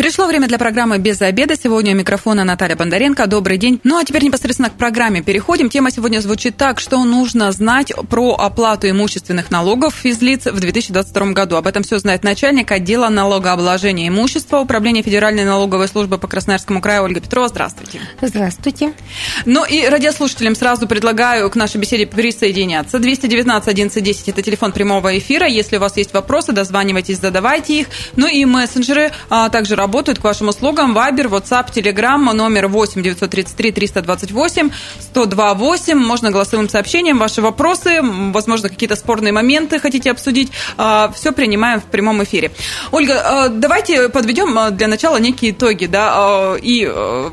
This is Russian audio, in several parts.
Пришло время для программы «Без обеда». Сегодня у микрофона Наталья Бондаренко. Добрый день. Ну а теперь непосредственно к программе переходим. Тема сегодня звучит так, что нужно знать про оплату имущественных налогов физлиц в 2022 году. Об этом все знает начальник отдела налогообложения имущества Управления Федеральной налоговой службы по Красноярскому краю Ольга Петрова. Здравствуйте. Здравствуйте. Ну и радиослушателям сразу предлагаю к нашей беседе присоединяться. 219 11 это телефон прямого эфира. Если у вас есть вопросы, дозванивайтесь, задавайте их. Ну и мессенджеры а, также работают работают к вашим услугам. Вайбер, WhatsApp, Telegram, номер 8 933 328 128. Можно голосовым сообщением ваши вопросы, возможно, какие-то спорные моменты хотите обсудить. А, Все принимаем в прямом эфире. Ольга, а, давайте подведем а, для начала некие итоги да, и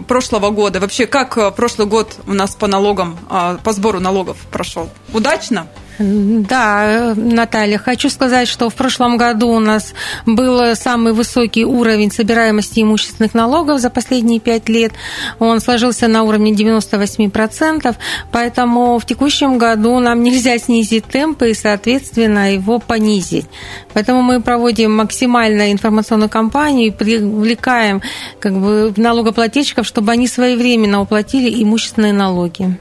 прошлого года. Вообще, как прошлый год у нас по налогам, по сбору налогов прошел? Удачно? Да, Наталья, хочу сказать, что в прошлом году у нас был самый высокий уровень собираемости имущественных налогов за последние пять лет. Он сложился на уровне 98%, поэтому в текущем году нам нельзя снизить темпы и, соответственно, его понизить. Поэтому мы проводим максимально информационную кампанию и привлекаем как бы, налогоплательщиков, чтобы они своевременно уплатили имущественные налоги.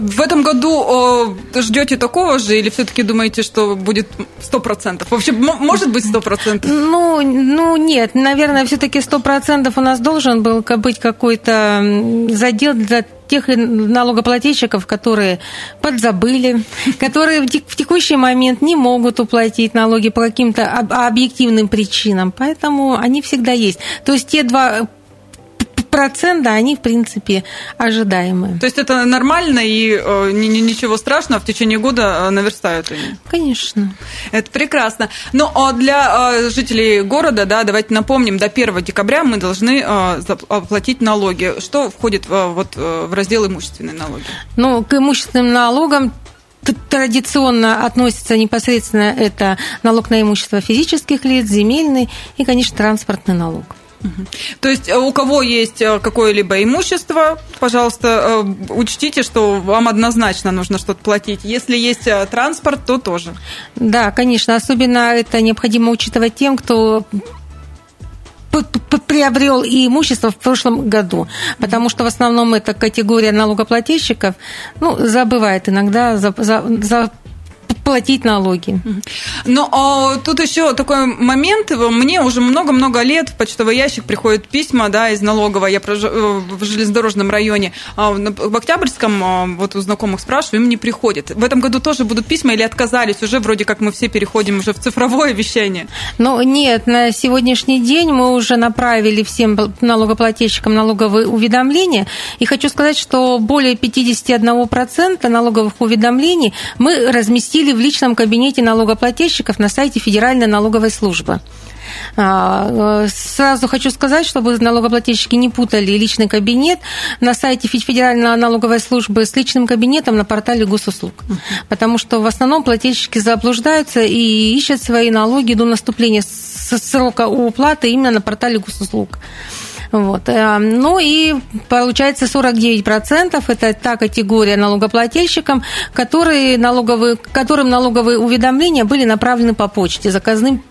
В этом году ждете такого же или все-таки думаете, что будет 100%? Вообще, может быть 100%? Ну, ну нет, наверное, все-таки 100% у нас должен был быть какой-то задел для тех налогоплательщиков, которые подзабыли, которые в текущий момент не могут уплатить налоги по каким-то объективным причинам. Поэтому они всегда есть. То есть те два процента, они, в принципе, ожидаемые. То есть это нормально и э, ничего страшного, в течение года э, наверстают они? Конечно. Это прекрасно. Но а для э, жителей города, да, давайте напомним, до 1 декабря мы должны оплатить налоги. Что входит вот, в раздел имущественные налоги? Ну, к имущественным налогам традиционно относится непосредственно это налог на имущество физических лиц, земельный и, конечно, транспортный налог. То есть э, у кого есть э, какое-либо имущество, пожалуйста, э, учтите, что вам однозначно нужно что-то платить. Если есть транспорт, то тоже. Да, конечно. Особенно это необходимо учитывать тем, кто приобрел и имущество в прошлом году, потому что в основном это категория налогоплательщиков, ну, забывает иногда за, за, за платить налоги. Но а, тут еще такой момент. Мне уже много-много лет в почтовый ящик приходят письма да, из налоговой. Я прожи, э, в железнодорожном районе. А в Октябрьском, а, вот у знакомых спрашиваю, им не приходит. В этом году тоже будут письма или отказались? Уже вроде как мы все переходим уже в цифровое вещание. Ну, нет, на сегодняшний день мы уже направили всем налогоплательщикам налоговые уведомления. И хочу сказать, что более 51% налоговых уведомлений мы разместили в личном кабинете налогоплательщиков на сайте Федеральной налоговой службы. А, э, сразу хочу сказать, чтобы налогоплательщики не путали личный кабинет на сайте Федеральной налоговой службы с личным кабинетом на портале госуслуг. Потому что в основном плательщики заблуждаются и ищут свои налоги до наступления срока уплаты именно на портале госуслуг. Вот. Э, ну и получается 49% это та категория налогоплательщикам, которые налоговые, которым налоговые уведомления были направлены по почте заказным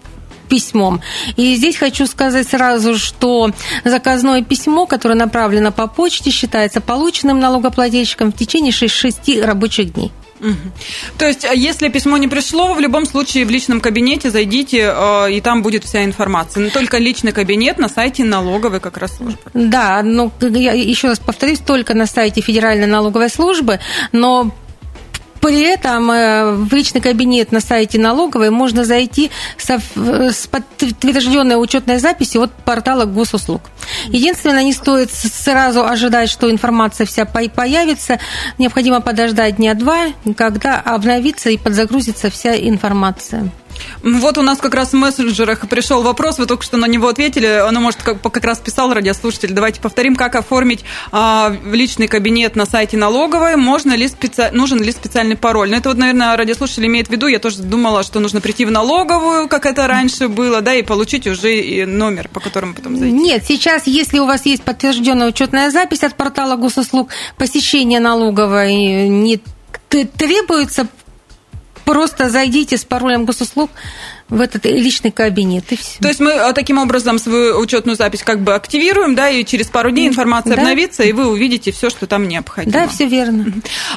письмом. И здесь хочу сказать сразу, что заказное письмо, которое направлено по почте, считается полученным налогоплательщиком в течение 6 рабочих дней. То есть, а если письмо не пришло, в любом случае в личном кабинете зайдите, э, и там будет вся информация. Но только личный кабинет на сайте налоговой как раз службы. Да, ну, я еще раз повторюсь, только на сайте Федеральной налоговой службы, но при этом э, в личный кабинет на сайте налоговой можно зайти с подтвержденной учетной записью от портала госуслуг. Единственное, не стоит сразу ожидать, что информация вся появится. Необходимо подождать дня два, когда обновится и подзагрузится вся информация. Вот у нас как раз в мессенджерах пришел вопрос, вы только что на него ответили, оно, может, как, как раз писал радиослушатель. Давайте повторим, как оформить а, личный кабинет на сайте налоговой, можно ли специ... нужен ли специальный пароль. Ну, это вот, наверное, радиослушатель имеет в виду, я тоже думала, что нужно прийти в налоговую, как это раньше было, да, и получить уже и номер, по которому потом зайти. Нет, сейчас, если у вас есть подтвержденная учетная запись от портала госуслуг, посещение налоговой не требуется, просто зайдите с паролем госуслуг в этот личный кабинет, и все. То есть мы а, таким образом свою учетную запись как бы активируем, да, и через пару дней информация да. обновится, и вы увидите все, что там необходимо. Да, все верно.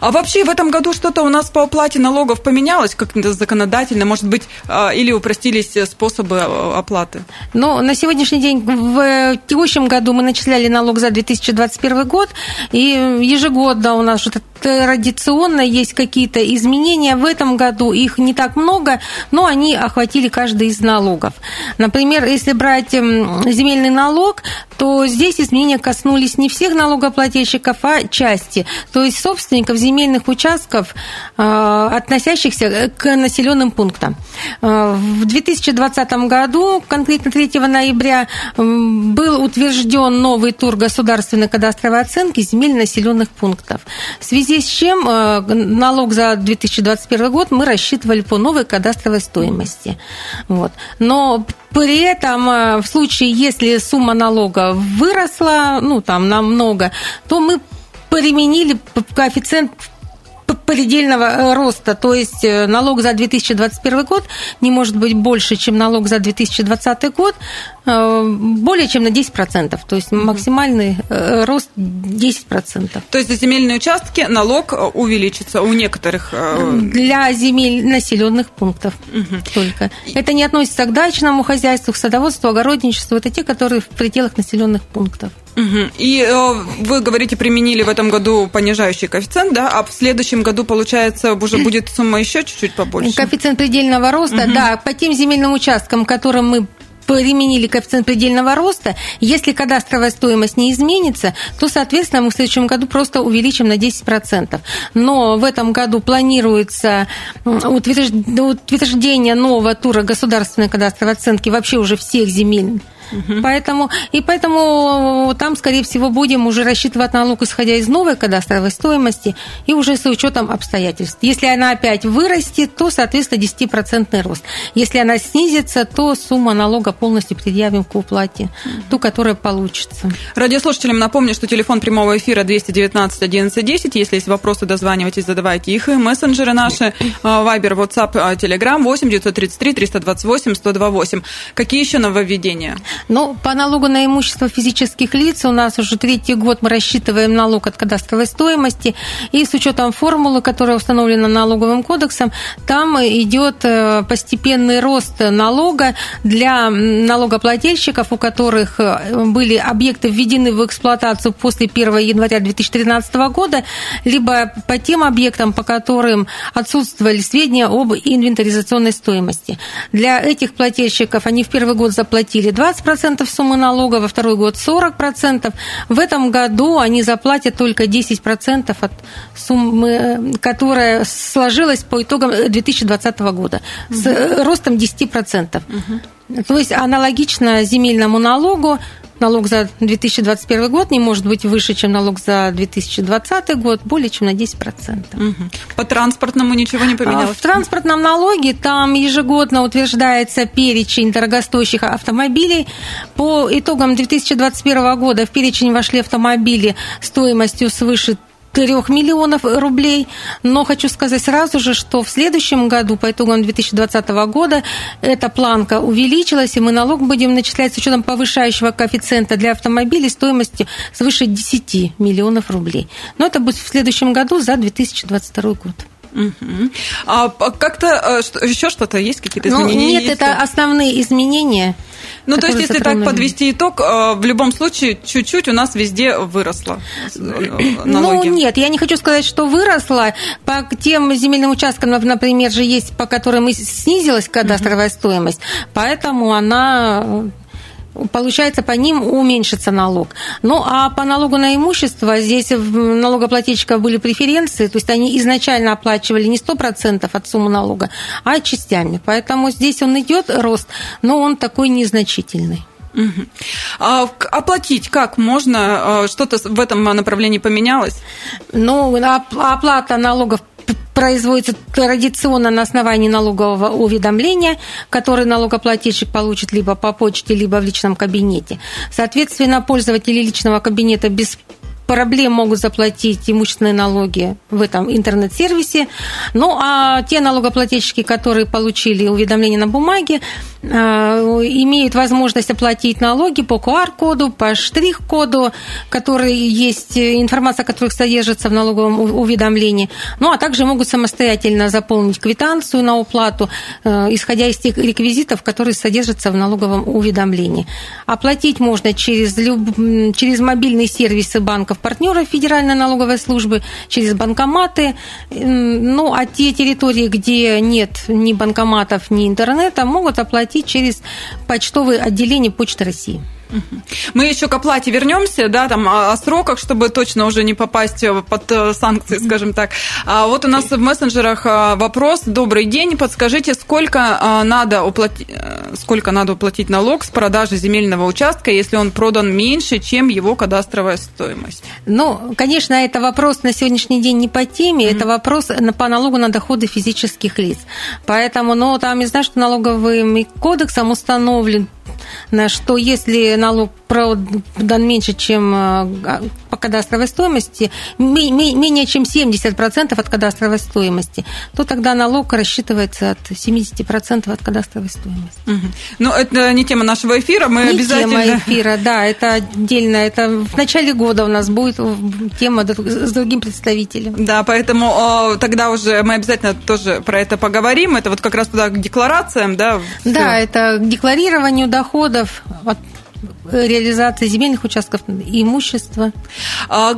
А вообще в этом году что-то у нас по уплате налогов поменялось как-то законодательно, может быть, а, или упростились способы а, оплаты? Ну, на сегодняшний день, в текущем году мы начисляли налог за 2021 год, и ежегодно у нас что-то традиционно есть какие-то изменения. В этом году их не так много, но они охватили каждый из налогов. Например, если брать эм, земельный налог, то здесь изменения коснулись не всех налогоплательщиков, а части, то есть собственников земельных участков, э, относящихся к населенным пунктам. Э, в 2020 году, конкретно 3 ноября, был утвержден новый тур государственной кадастровой оценки земель населенных пунктов. В связи с чем э, налог за 2021 год мы рассчитывали по новой кадастровой стоимости. Вот. Но при этом в случае, если сумма налога выросла, ну, там, намного, то мы применили коэффициент предельного э, роста, то есть э, налог за 2021 год не может быть больше, чем налог за 2020 год, э, более чем на 10%, то есть максимальный рост 10%. То есть за земельные участки налог увеличится у некоторых? Для земель населенных пунктов угу. только. Это не относится к дачному хозяйству, к садоводству, огородничеству, это те, которые в пределах населенных пунктов. Угу. И э, вы говорите, применили в этом году понижающий коэффициент, да, а в следующем году, получается, уже будет сумма еще чуть-чуть побольше? Коэффициент предельного роста, угу. да, по тем земельным участкам, которым мы применили коэффициент предельного роста, если кадастровая стоимость не изменится, то, соответственно, мы в следующем году просто увеличим на 10%. Но в этом году планируется утверждение нового тура государственной кадастровой оценки вообще уже всех земель Угу. Поэтому, и поэтому там, скорее всего, будем уже рассчитывать налог, исходя из новой кадастровой стоимости и уже с учетом обстоятельств. Если она опять вырастет, то, соответственно, 10% рост. Если она снизится, то сумма налога полностью предъявим к уплате, ту, которая получится. Радиослушателям напомню, что телефон прямого эфира 219 11 10. Если есть вопросы, дозванивайтесь, задавайте их. И мессенджеры наши, Вайбер, WhatsApp, Telegram 8 933 328 128. Какие еще нововведения? Ну, по налогу на имущество физических лиц у нас уже третий год мы рассчитываем налог от кадастровой стоимости, и с учетом формулы, которая установлена налоговым кодексом, там идет э, постепенный рост налога для налогоплательщиков, у которых э, были объекты введены в эксплуатацию после 1 января 2013 года, либо по тем объектам, по которым отсутствовали сведения об инвентаризационной стоимости. Для этих плательщиков они в первый год заплатили 20 процентов суммы налога, во второй год 40%. В этом году они заплатят только 10% от суммы, которая сложилась по итогам 2020 года, с ростом 10%. Угу. То есть аналогично земельному налогу налог за 2021 год не может быть выше, чем налог за 2020 год, более чем на 10%. Угу. По транспортному ничего не поменялось? В транспортном налоге там ежегодно утверждается перечень дорогостоящих автомобилей. По итогам 2021 года в перечень вошли автомобили стоимостью свыше 3 миллионов рублей. Но хочу сказать сразу же, что в следующем году, по итогам 2020 года, эта планка увеличилась, и мы налог будем начислять с учетом повышающего коэффициента для автомобилей стоимостью свыше 10 миллионов рублей. Но это будет в следующем году за 2022 год. Угу. А как-то э, еще что-то есть какие-то ну, изменения? Ну, нет, есть? это основные изменения. Ну, то есть, если так подвести итог, э, в любом случае, чуть-чуть у нас везде выросло э, налоги. Ну, нет, я не хочу сказать, что выросло. По тем земельным участкам, например, же есть, по которым снизилась кадастровая стоимость, поэтому она получается, по ним уменьшится налог. Ну, а по налогу на имущество здесь налогоплательщиков были преференции, то есть они изначально оплачивали не 100% от суммы налога, а частями. Поэтому здесь он идет рост, но он такой незначительный. Угу. А оплатить как можно? А, что-то в этом направлении поменялось? Ну, оплата налогов производится традиционно на основании налогового уведомления, которое налогоплательщик получит либо по почте, либо в личном кабинете. Соответственно, пользователи личного кабинета без проблем могут заплатить имущественные налоги в этом интернет-сервисе. Ну, а те налогоплательщики, которые получили уведомление на бумаге, имеют возможность оплатить налоги по QR-коду, по штрих-коду, которые есть, информация о которых содержится в налоговом уведомлении. Ну, а также могут самостоятельно заполнить квитанцию на уплату, э, исходя из тех реквизитов, которые содержатся в налоговом уведомлении. Оплатить можно через, люб... через мобильные сервисы банков банков партнеров Федеральной налоговой службы, через банкоматы. Ну, а те территории, где нет ни банкоматов, ни интернета, могут оплатить через почтовые отделения Почты России. Мы еще к оплате вернемся, да, там о сроках, чтобы точно уже не попасть под э, санкции, скажем так. А вот у нас в мессенджерах э, вопрос. Добрый день, подскажите, сколько э, надо уплатить, сколько надо уплатить налог с продажи земельного участка, если он продан меньше, чем его кадастровая стоимость? Ну, конечно, это вопрос на сегодняшний день не по теме, mm-hmm. это вопрос по налогу на доходы физических лиц. Поэтому, ну, там, я знаю, что налоговым кодексом установлен что если налог продан меньше, чем э, по кадастровой стоимости, менее чем 70% от кадастровой стоимости, то тогда налог рассчитывается от 70% от кадастровой стоимости. Угу. Ну, это не тема нашего эфира, мы не обязательно... тема эфира, да, это отдельно, это в начале года у нас будет тема с другим представителем. Да, поэтому тогда уже мы обязательно тоже про это поговорим, это вот как раз туда к декларациям, да? Да, это к декларированию доходов от реализации земельных участков и имущества. А,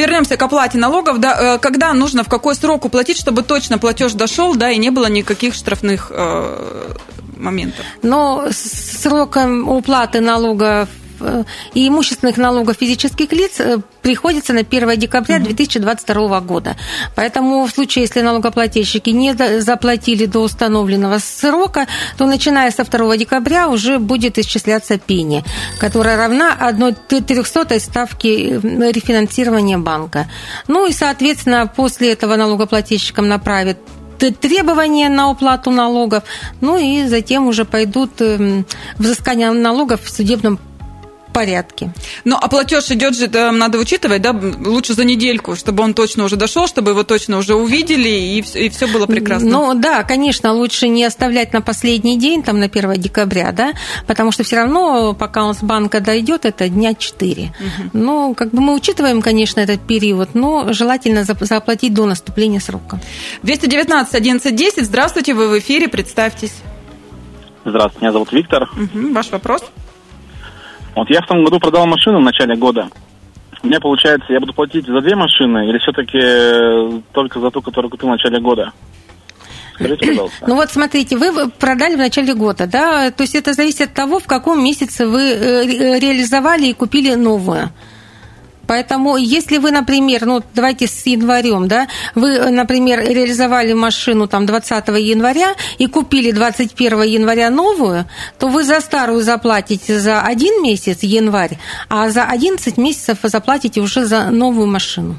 вернемся к оплате налогов. Да, э, когда нужно, в какой срок уплатить, чтобы точно платеж дошел, да, и не было никаких штрафных э, моментов? Но сроком уплаты налогов Э, и имущественных налогов физических лиц э, приходится на 1 декабря 2022 года. Поэтому в случае, если налогоплательщики не заплатили до установленного срока, то начиная со 2 декабря уже будет исчисляться пени, которая равна 1 300 ставки э, рефинансирования банка. Ну и, соответственно, после этого налогоплательщикам направят требования на уплату налогов, ну и затем уже пойдут эм, взыскания налогов в судебном порядке. Ну, а платеж идет же, это надо учитывать, да, лучше за недельку, чтобы он точно уже дошел, чтобы его точно уже увидели, и, и все было прекрасно. Ну, да, конечно, лучше не оставлять на последний день, там, на 1 декабря, да, потому что все равно, пока он с банка дойдет, это дня 4. Угу. Ну, как бы мы учитываем, конечно, этот период, но желательно заплатить до наступления срока. 219 11 здравствуйте, вы в эфире, представьтесь. Здравствуйте, меня зовут Виктор. Угу, ваш вопрос? Вот я в том году продал машину в начале года. У меня получается, я буду платить за две машины или все-таки э, только за ту, которую купил в начале года? Скажите, пожалуйста. Ну вот смотрите, вы продали в начале года, да? То есть это зависит от того, в каком месяце вы э, реализовали и купили новую. Поэтому, если вы, например, ну, давайте с январем, да, вы, например, реализовали машину там 20 января и купили 21 января новую, то вы за старую заплатите за один месяц, январь, а за 11 месяцев вы заплатите уже за новую машину.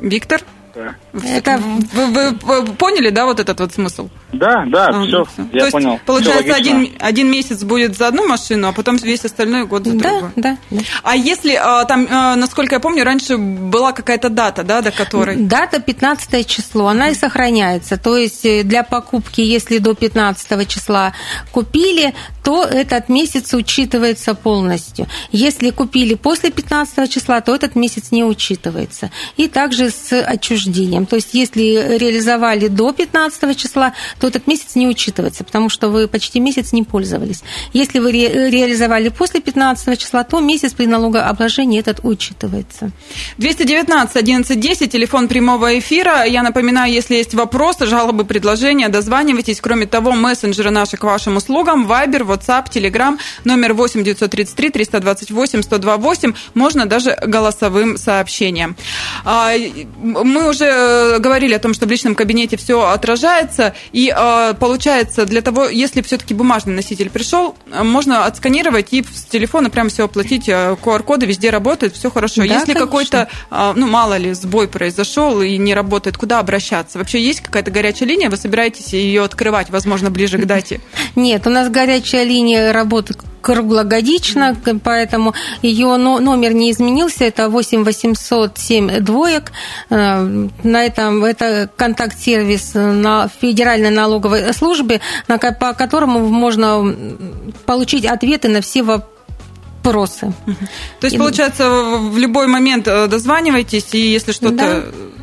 Виктор? Да. Это вы, вы, вы поняли, да, вот этот вот смысл? Да, да, а, все, все. я То понял. Есть, получается, один, один месяц будет за одну машину, а потом весь остальной год за другую. Да, да. А если а, там, а, насколько я помню, раньше была какая-то дата, да, до которой? Дата 15 число, она и сохраняется. То есть э, для покупки, если до 15 числа купили, то этот месяц учитывается полностью. Если купили после 15 числа, то этот месяц не учитывается. И также с отчуждением. То есть если реализовали до 15 числа, то этот месяц не учитывается, потому что вы почти месяц не пользовались. Если вы ре- реализовали после 15 числа, то месяц при налогообложении этот учитывается. 219 11 10, телефон прямого эфира. Я напоминаю, если есть вопросы, жалобы, предложения, дозванивайтесь. Кроме того, мессенджеры наши к вашим услугам, Viber, WhatsApp, Telegram, номер 8 933 328 128, можно даже голосовым сообщением. А, мы уже э, говорили о том, что в личном кабинете все отражается, и э, получается, для того, если все-таки бумажный носитель пришел, можно отсканировать и с телефона прям все оплатить, QR-коды везде работают, все хорошо. Да, если какой-то, ну, мало ли, сбой произошел и не работает, куда обращаться? Вообще есть какая-то горячая линия, вы собираетесь ее открывать, возможно, ближе к дате? Нет, у нас горячая линия работает круглогодично, поэтому ее номер не изменился, это 8 807 двоек. Э, на этом это контакт-сервис на Федеральной налоговой службе, по которому можно получить ответы на все вопросы. То есть, получается, в любой момент э, дозванивайтесь, и если что-то да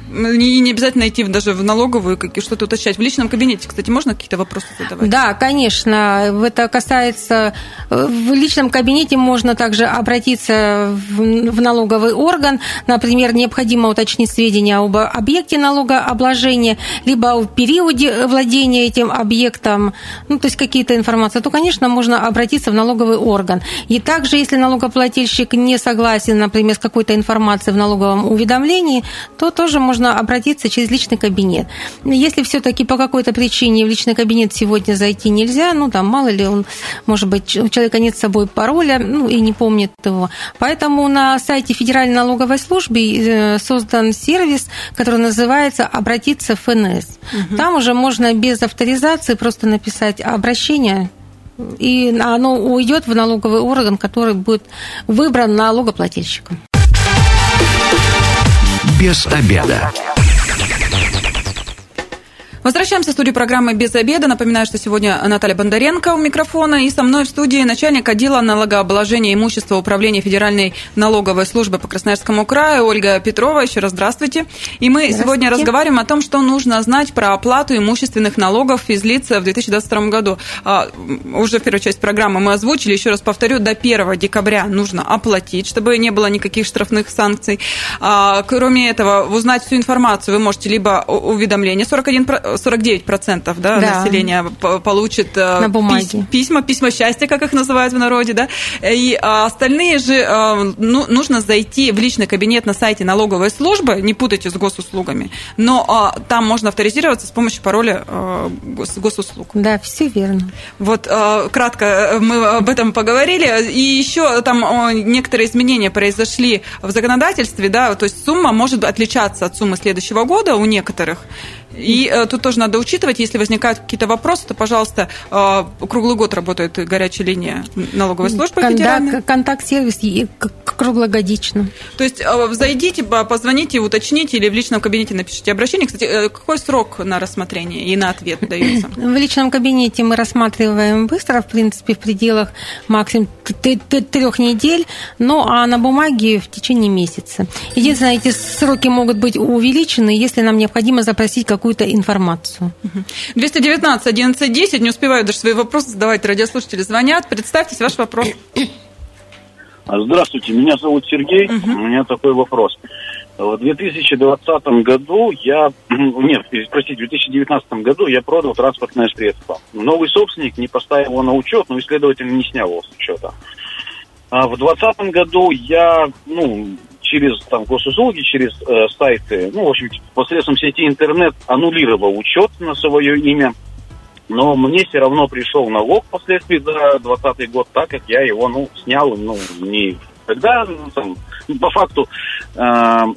не, не обязательно идти даже в налоговую, как что-то уточнять. В личном кабинете, кстати, можно какие-то вопросы задавать? Да, конечно. Это касается... В личном кабинете можно также обратиться в налоговый орган. Например, необходимо уточнить сведения об объекте налогообложения, либо о периоде владения этим объектом, ну, то есть какие-то информации, то, конечно, можно обратиться в налоговый орган. И также, если налогоплательщик не согласен, например, с какой-то информацией в налоговом уведомлении, то тоже можно можно обратиться через личный кабинет. Если все-таки по какой-то причине в личный кабинет сегодня зайти нельзя, ну там мало ли он, может быть, у человека нет с собой пароля, ну и не помнит его. Поэтому на сайте Федеральной налоговой службы э, создан сервис, который называется «Обратиться в ФНС». Угу. Там уже можно без авторизации просто написать обращение и оно уйдет в налоговый орган, который будет выбран налогоплательщиком без обеда. Возвращаемся в студию программы «Без обеда». Напоминаю, что сегодня Наталья Бондаренко у микрофона и со мной в студии начальник отдела налогообложения имущества Управления Федеральной налоговой службы по Красноярскому краю Ольга Петрова. Еще раз здравствуйте. И мы сегодня разговариваем о том, что нужно знать про оплату имущественных налогов физлиц в 2022 году. А, уже первую часть программы мы озвучили. Еще раз повторю, до 1 декабря нужно оплатить, чтобы не было никаких штрафных санкций. А, кроме этого, узнать всю информацию вы можете либо уведомление 41 49% да, да. населения получит э, На бумаге. письма, письма счастья, как их называют в народе, да, и а, остальные же а, ну, нужно зайти в личный кабинет на сайте налоговой службы, не путайте с госуслугами, но а, там можно авторизироваться с помощью пароля гос, госуслуг. Да, все верно. Вот кратко мы об этом поговорили, и еще там некоторые изменения произошли в законодательстве, да, то есть сумма может отличаться от суммы следующего года у некоторых, и э, тут тоже надо учитывать, если возникают какие-то вопросы, то, пожалуйста, э, круглый год работает горячая линия налоговой службы федеральной. Контакт-сервис круглогодично. То есть э, зайдите, позвоните, уточните или в личном кабинете напишите обращение. Кстати, э, какой срок на рассмотрение и на ответ дается? В личном кабинете мы рассматриваем быстро, в принципе, в пределах максимум трех недель, ну а на бумаге в течение месяца. Единственное, эти сроки могут быть увеличены, если нам необходимо запросить какую-то информацию. 219 11 10, не успеваю даже свои вопросы задавать, радиослушатели звонят. Представьтесь, ваш вопрос. Здравствуйте, меня зовут Сергей. Угу. У меня такой вопрос. В 2020 году я, нет, простите, в 2019 году я продал транспортное средство. Новый собственник не поставил его на учет, но, следовательно, не снял его с учета. А в 2020 году я, ну, через там госуслуги, через э, сайты, ну, в общем, посредством сети интернет аннулировал учет на свое имя. Но мне все равно пришел налог впоследствии за 2020 год, так как я его, ну, снял, ну, не тогда, ну, там, по факту, э,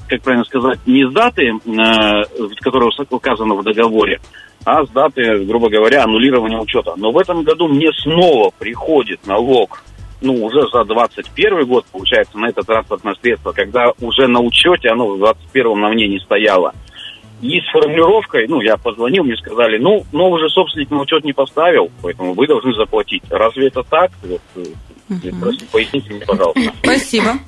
как правильно сказать, не с даты, э, которая указана в договоре, а с даты, грубо говоря, аннулирования учета. Но в этом году мне снова приходит налог ну, уже за 21 год, получается, на это транспортное средство, когда уже на учете оно в 21-м на мне не стояло. И с формулировкой, ну, я позвонил, мне сказали, ну, новый же собственник на учет не поставил, поэтому вы должны заплатить. Разве это так? Вот, Угу. Поясните мне, пожалуйста. Спасибо.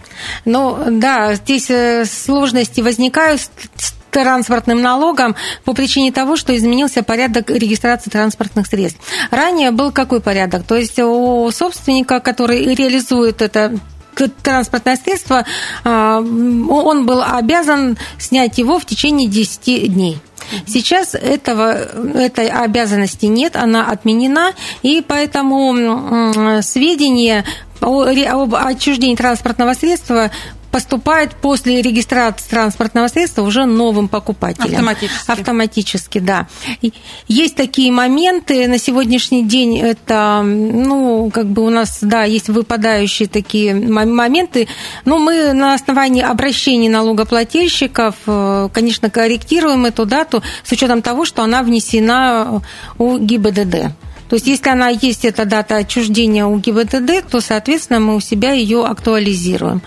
Ну, да, здесь э, сложности возникают с транспортным налогом по причине того, что изменился порядок регистрации транспортных средств. Ранее был какой порядок? То есть у собственника, который реализует это транспортное средство, а, он был обязан снять его в течение 10 дней. Сейчас этого, этой обязанности нет, она отменена, и поэтому сведения об отчуждении транспортного средства поступает после регистрации транспортного средства уже новым покупателям. Автоматически. Автоматически, да. Есть такие моменты. На сегодняшний день это, ну, как бы у нас, да, есть выпадающие такие моменты. Но мы на основании обращений налогоплательщиков, э, конечно, корректируем эту дату с учетом того, что она внесена у ГИБДД. То есть, если она есть, эта дата отчуждения у ГИБДД, то, соответственно, мы у себя ее актуализируем.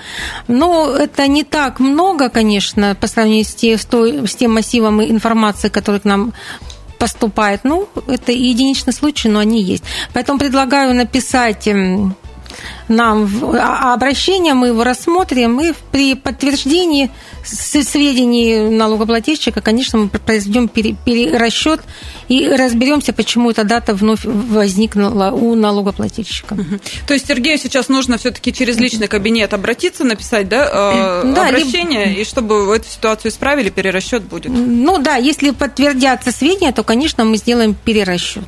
Но это не так много, конечно, по сравнению с, тем, массивом информации, который к нам поступает. Ну, это единичный случай, но они есть. Поэтому предлагаю написать эм, нам а, обращение, мы его рассмотрим, и при подтверждении сведений налогоплательщика, конечно, мы произведем перерасчет и разберемся, почему эта дата вновь возникла у налогоплательщика. То есть Сергею сейчас нужно все-таки через личный кабинет обратиться, написать да, э, да, обращение, либо... и чтобы эту ситуацию исправили, перерасчет будет. Ну да, если подтвердятся сведения, то, конечно, мы сделаем перерасчет.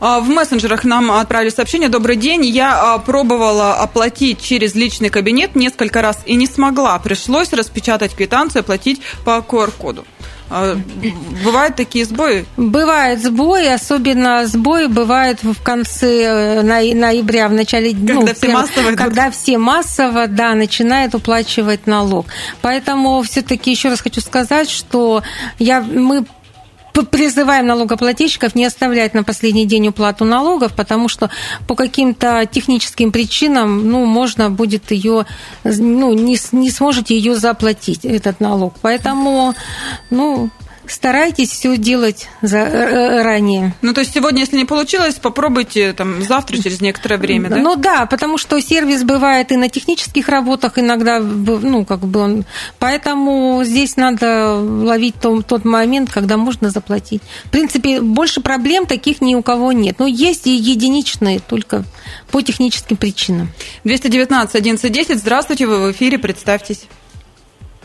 В мессенджерах нам отправили сообщение. Добрый день, я а, пробовала оплатить через личный кабинет несколько раз и не смогла. Пришлось распечатать квитанцию и оплатить по QR-коду. А, бывают такие сбои? Бывают сбои, особенно сбои бывают в конце э, ноября, в начале когда ну, все массово, когда все массово, да, начинают уплачивать налог. Поэтому все-таки еще раз хочу сказать, что я мы призываем налогоплательщиков не оставлять на последний день уплату налогов, потому что по каким-то техническим причинам ну, можно будет ее, ну, не, не сможете ее заплатить, этот налог. Поэтому, ну, старайтесь все делать заранее. Ну, то есть сегодня, если не получилось, попробуйте там завтра, через некоторое время, да? Ну да, потому что сервис бывает и на технических работах иногда, ну, как бы он... Поэтому здесь надо ловить тот, тот момент, когда можно заплатить. В принципе, больше проблем таких ни у кого нет. Но есть и единичные, только по техническим причинам. 219 1110, здравствуйте, вы в эфире, представьтесь.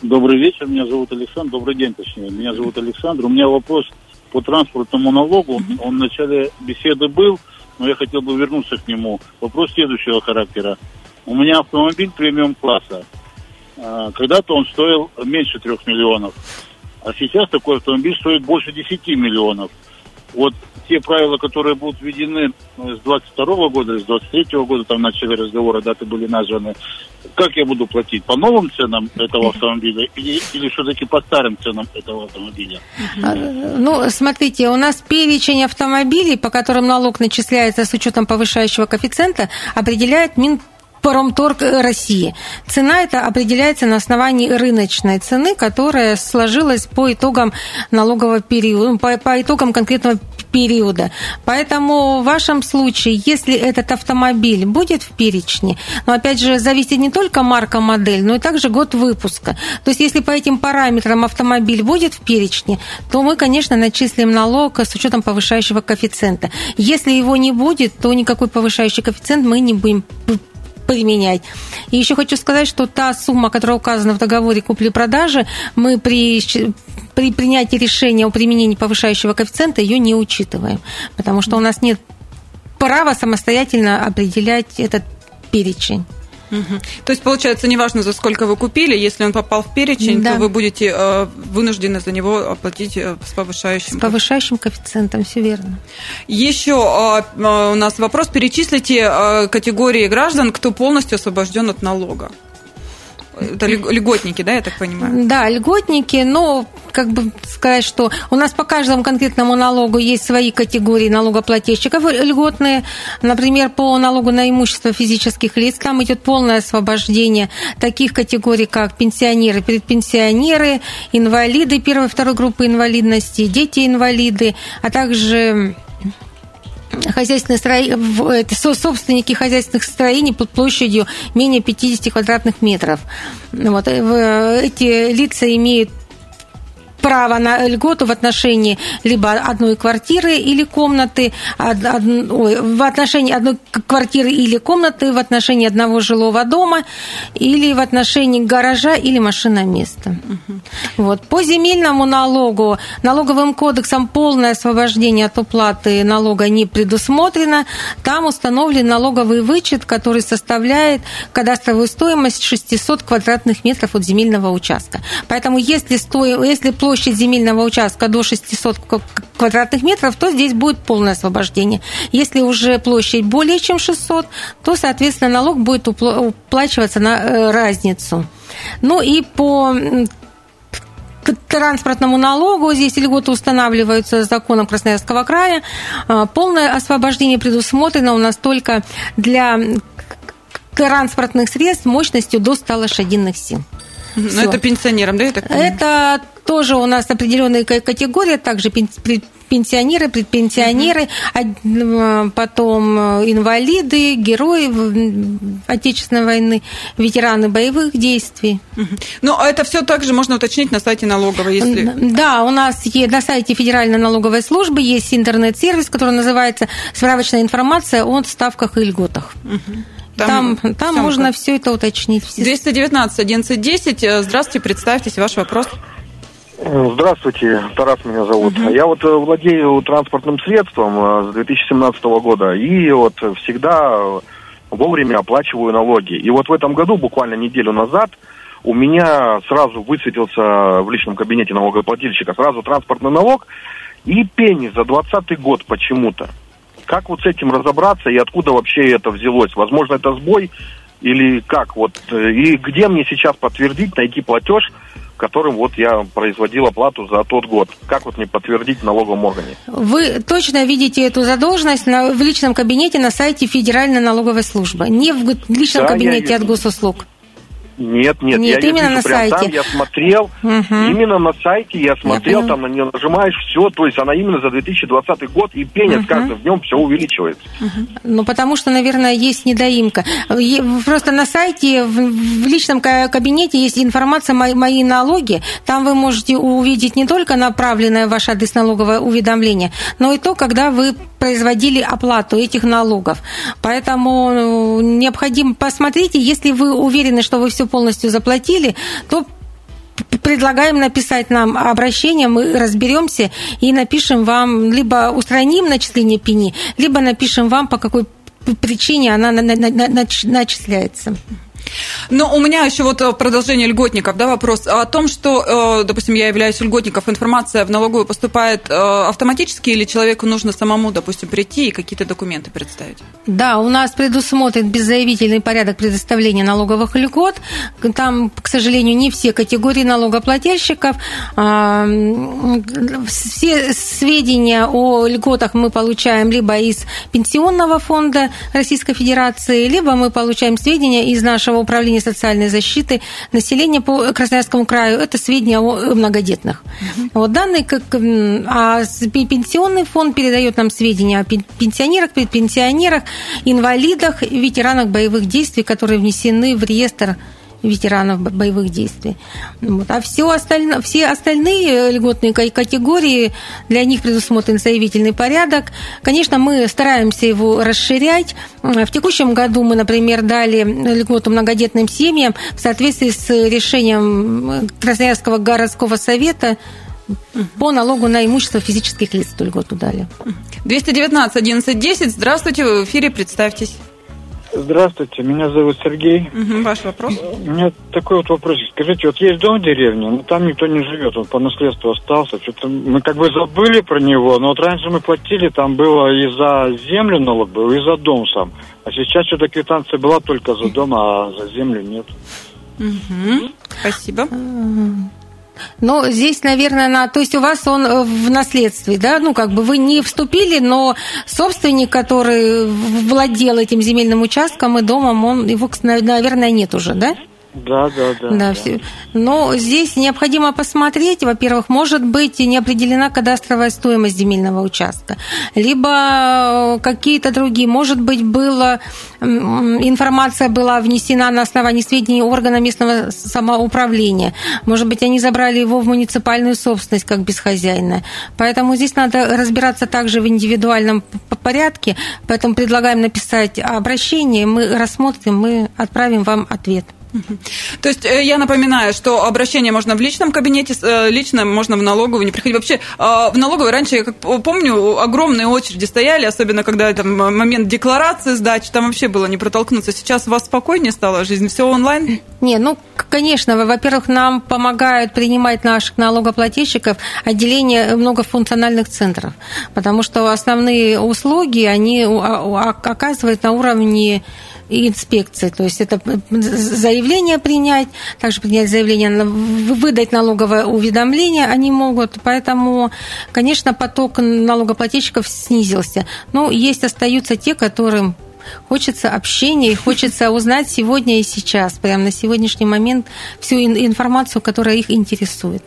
Добрый вечер, меня зовут Александр, добрый день точнее, меня зовут Александр. У меня вопрос по транспортному налогу, он в начале беседы был, но я хотел бы вернуться к нему. Вопрос следующего характера. У меня автомобиль премиум класса. А, когда-то он стоил меньше трех миллионов, а сейчас такой автомобиль стоит больше 10 миллионов. Вот те правила, которые будут введены с 22 года, с 23 года, там в начале разговора даты были названы, как я буду платить? По новым ценам этого автомобиля или, или все-таки по старым ценам этого автомобиля? А, ну, смотрите, у нас перечень автомобилей, по которым налог начисляется с учетом повышающего коэффициента, определяет Мин Промторг России. Цена это определяется на основании рыночной цены, которая сложилась по итогам налогового периода, по, по итогам конкретного периода. Поэтому в вашем случае, если этот автомобиль будет в перечне, но опять же зависит не только марка, модель, но и также год выпуска. То есть если по этим параметрам автомобиль будет в перечне, то мы, конечно, начислим налог с учетом повышающего коэффициента. Если его не будет, то никакой повышающий коэффициент мы не будем применять. И еще хочу сказать, что та сумма, которая указана в договоре купли-продажи, мы при, при принятии решения о применении повышающего коэффициента ее не учитываем, потому что у нас нет права самостоятельно определять этот перечень. Угу. То есть, получается, неважно, за сколько вы купили, если он попал в перечень, да. то вы будете э, вынуждены за него оплатить э, с повышающим. С повышающим коэффициентом, все верно. Еще э, у нас вопрос. Перечислите категории граждан, кто полностью освобожден от налога. Это льготники, да, я так понимаю? Да, льготники, но как бы сказать, что у нас по каждому конкретному налогу есть свои категории налогоплательщиков льготные. Например, по налогу на имущество физических лиц там идет полное освобождение таких категорий, как пенсионеры, предпенсионеры, инвалиды первой и второй группы инвалидности, дети-инвалиды, а также хозяйственные это собственники хозяйственных строений под площадью менее 50 квадратных метров. Вот. Э, эти лица имеют право на льготу в отношении либо одной квартиры или комнаты, ой, в отношении одной квартиры или комнаты, в отношении одного жилого дома или в отношении гаража или машина места. Угу. Вот. По земельному налогу налоговым кодексом полное освобождение от уплаты налога не предусмотрено. Там установлен налоговый вычет, который составляет кадастровую стоимость 600 квадратных метров от земельного участка. Поэтому если, сто... если площадь земельного участка до 600 квадратных метров, то здесь будет полное освобождение. Если уже площадь более чем 600, то, соответственно, налог будет уплачиваться на э, разницу. Ну и по транспортному налогу. Здесь льготы устанавливаются законом Красноярского края. А, полное освобождение предусмотрено у нас только для транспортных средств мощностью до 100 лошадиных сил. Но Всё. это пенсионерам, да? Это тоже у нас определенные категории, также пенсионеры, предпенсионеры, угу. потом э, инвалиды, герои Отечественной войны, ветераны боевых действий. Угу. Ну, а это все также можно уточнить на сайте налоговой, если... Да, у нас на сайте Федеральной налоговой службы есть интернет-сервис, который называется «Справочная информация о ставках и льготах». Угу. Там, там, там можно все это уточнить. 219 1110. Здравствуйте, представьтесь, ваш вопрос. Здравствуйте, Тарас меня зовут. Угу. Я вот э, владею транспортным средством э, с 2017 года и вот всегда вовремя оплачиваю налоги. И вот в этом году, буквально неделю назад, у меня сразу высветился в личном кабинете налогоплательщика сразу транспортный налог и пени за 2020 год почему-то. Как вот с этим разобраться и откуда вообще это взялось? Возможно, это сбой или как? Вот, э, и где мне сейчас подтвердить, найти платеж, которым вот я производил оплату за тот год. Как вот мне подтвердить в налоговом органе? Вы точно видите эту задолженность на, в личном кабинете на сайте Федеральной налоговой службы, не в личном да, кабинете от госуслуг? Нет, нет, нет я именно вижу, на прям сайте. Там я смотрел, угу. именно на сайте я смотрел, я там на нее нажимаешь, все, то есть она именно за 2020 год, и пенит угу. каждым днем все увеличивается. Угу. Ну, потому что, наверное, есть недоимка. Просто на сайте, в личном кабинете есть информация «Мои, мои налоги», там вы можете увидеть не только направленное в ваш адрес налоговое уведомление, но и то, когда вы производили оплату этих налогов. Поэтому ну, необходимо посмотрите, если вы уверены, что вы все полностью заплатили, то предлагаем написать нам обращение, мы разберемся и напишем вам, либо устраним начисление пени, либо напишем вам, по какой причине она начисляется. Но у меня еще вот э, продолжение льготников, да, вопрос о том, что, э, допустим, я являюсь льготником, информация в налоговую поступает э, автоматически или человеку нужно самому, допустим, прийти и какие-то документы представить? Да, у нас предусмотрен беззаявительный порядок предоставления налоговых льгот. Там, к сожалению, не все категории налогоплательщиков. А, все сведения о льготах мы получаем либо из Пенсионного фонда Российской Федерации, либо мы получаем сведения из нашего управления социальной защиты населения по Красноярскому краю. Это сведения о многодетных. Угу. Вот данные, как, а пенсионный фонд передает нам сведения о пенсионерах, предпенсионерах, инвалидах, ветеранах боевых действий, которые внесены в реестр ветеранов боевых действий. Вот. А все, остальное, все остальные льготные категории, для них предусмотрен заявительный порядок. Конечно, мы стараемся его расширять. В текущем году мы, например, дали льготу многодетным семьям в соответствии с решением Красноярского городского совета по налогу на имущество физических лиц эту льготу дали. 219 1110. Здравствуйте, в эфире, представьтесь. Здравствуйте, меня зовут Сергей. Угу, ваш вопрос? У меня такой вот вопрос. Скажите, вот есть дом в деревне, но там никто не живет, он по наследству остался. Что-то мы как бы забыли про него, но вот раньше мы платили, там было и за землю налог был, и за дом сам. А сейчас что-то квитанция была только за дом, а за землю нет. Угу. Спасибо. Но здесь, наверное, на, то есть у вас он э, в наследстве, да, ну как бы вы не вступили, но собственник, который владел этим земельным участком и домом, он его, наверное, нет уже, да? Да, да, да. Да, Все. Но здесь необходимо посмотреть, во-первых, может быть не определена кадастровая стоимость земельного участка, либо какие-то другие, может быть, была информация была внесена на основании сведений органа местного самоуправления, может быть, они забрали его в муниципальную собственность как бесхозяйное. Поэтому здесь надо разбираться также в индивидуальном порядке, поэтому предлагаем написать обращение, мы рассмотрим, мы отправим вам ответ. То есть э, я напоминаю, что обращение можно в личном кабинете, э, лично можно в налоговую не приходить. Вообще а, в налоговой раньше, я как помню, огромные очереди стояли, особенно когда это момент декларации сдачи, там вообще было не протолкнуться. Сейчас у вас спокойнее стала жизнь, все онлайн? Не, ну, конечно, во-первых, нам помогают принимать наших налогоплательщиков отделение многофункциональных центров, потому что основные услуги, они оказывают на уровне инспекции. То есть это заявление принять, также принять заявление, выдать налоговое уведомление они могут. Поэтому, конечно, поток налогоплательщиков снизился. Но есть, остаются те, которым Хочется общения и хочется узнать сегодня и сейчас, прямо на сегодняшний момент, всю информацию, которая их интересует.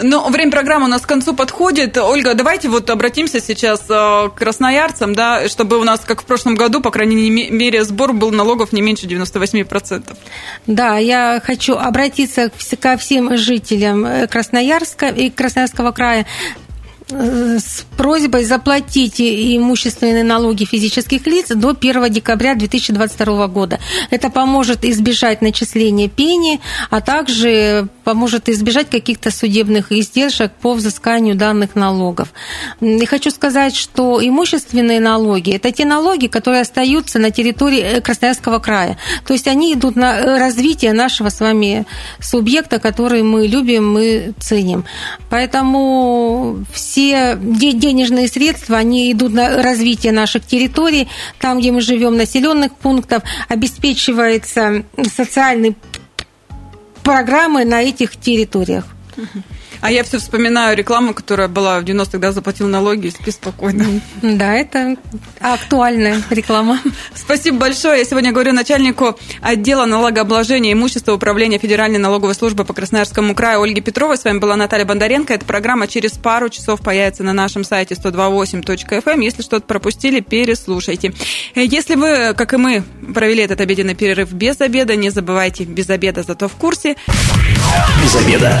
Ну, время программы у нас к концу подходит. Ольга, давайте вот обратимся сейчас э, к красноярцам, да, чтобы у нас, как в прошлом году, по крайней мере, сбор был налогов не меньше 98%. Да, я хочу обратиться ко всем жителям э, Красноярска и Красноярского края с просьбой заплатить имущественные налоги физических лиц до 1 декабря 2022 года. Это поможет избежать начисления пени, а также поможет избежать каких-то судебных издержек по взысканию данных налогов. И хочу сказать, что имущественные налоги – это те налоги, которые остаются на территории э, Красноярского края. То есть они идут на развитие нашего с вами субъекта, который мы любим, мы ценим. Поэтому все денежные средства, они идут на развитие наших территорий, там, где мы живем, населенных пунктов, обеспечивается социальные программы на этих территориях. А я все вспоминаю рекламу, которая была в 90-х, да, заплатил налоги и спи спокойно. Да, это актуальная реклама. Спасибо большое. Я сегодня говорю начальнику отдела налогообложения имущества управления Федеральной налоговой службы по Красноярскому краю Ольги Петровой. С вами была Наталья Бондаренко. Эта программа через пару часов появится на нашем сайте 128.fm. Эм. Если что-то пропустили, переслушайте. Если вы, как и мы, провели этот обеденный перерыв без обеда, не забывайте, без обеда, зато в курсе. Без обеда.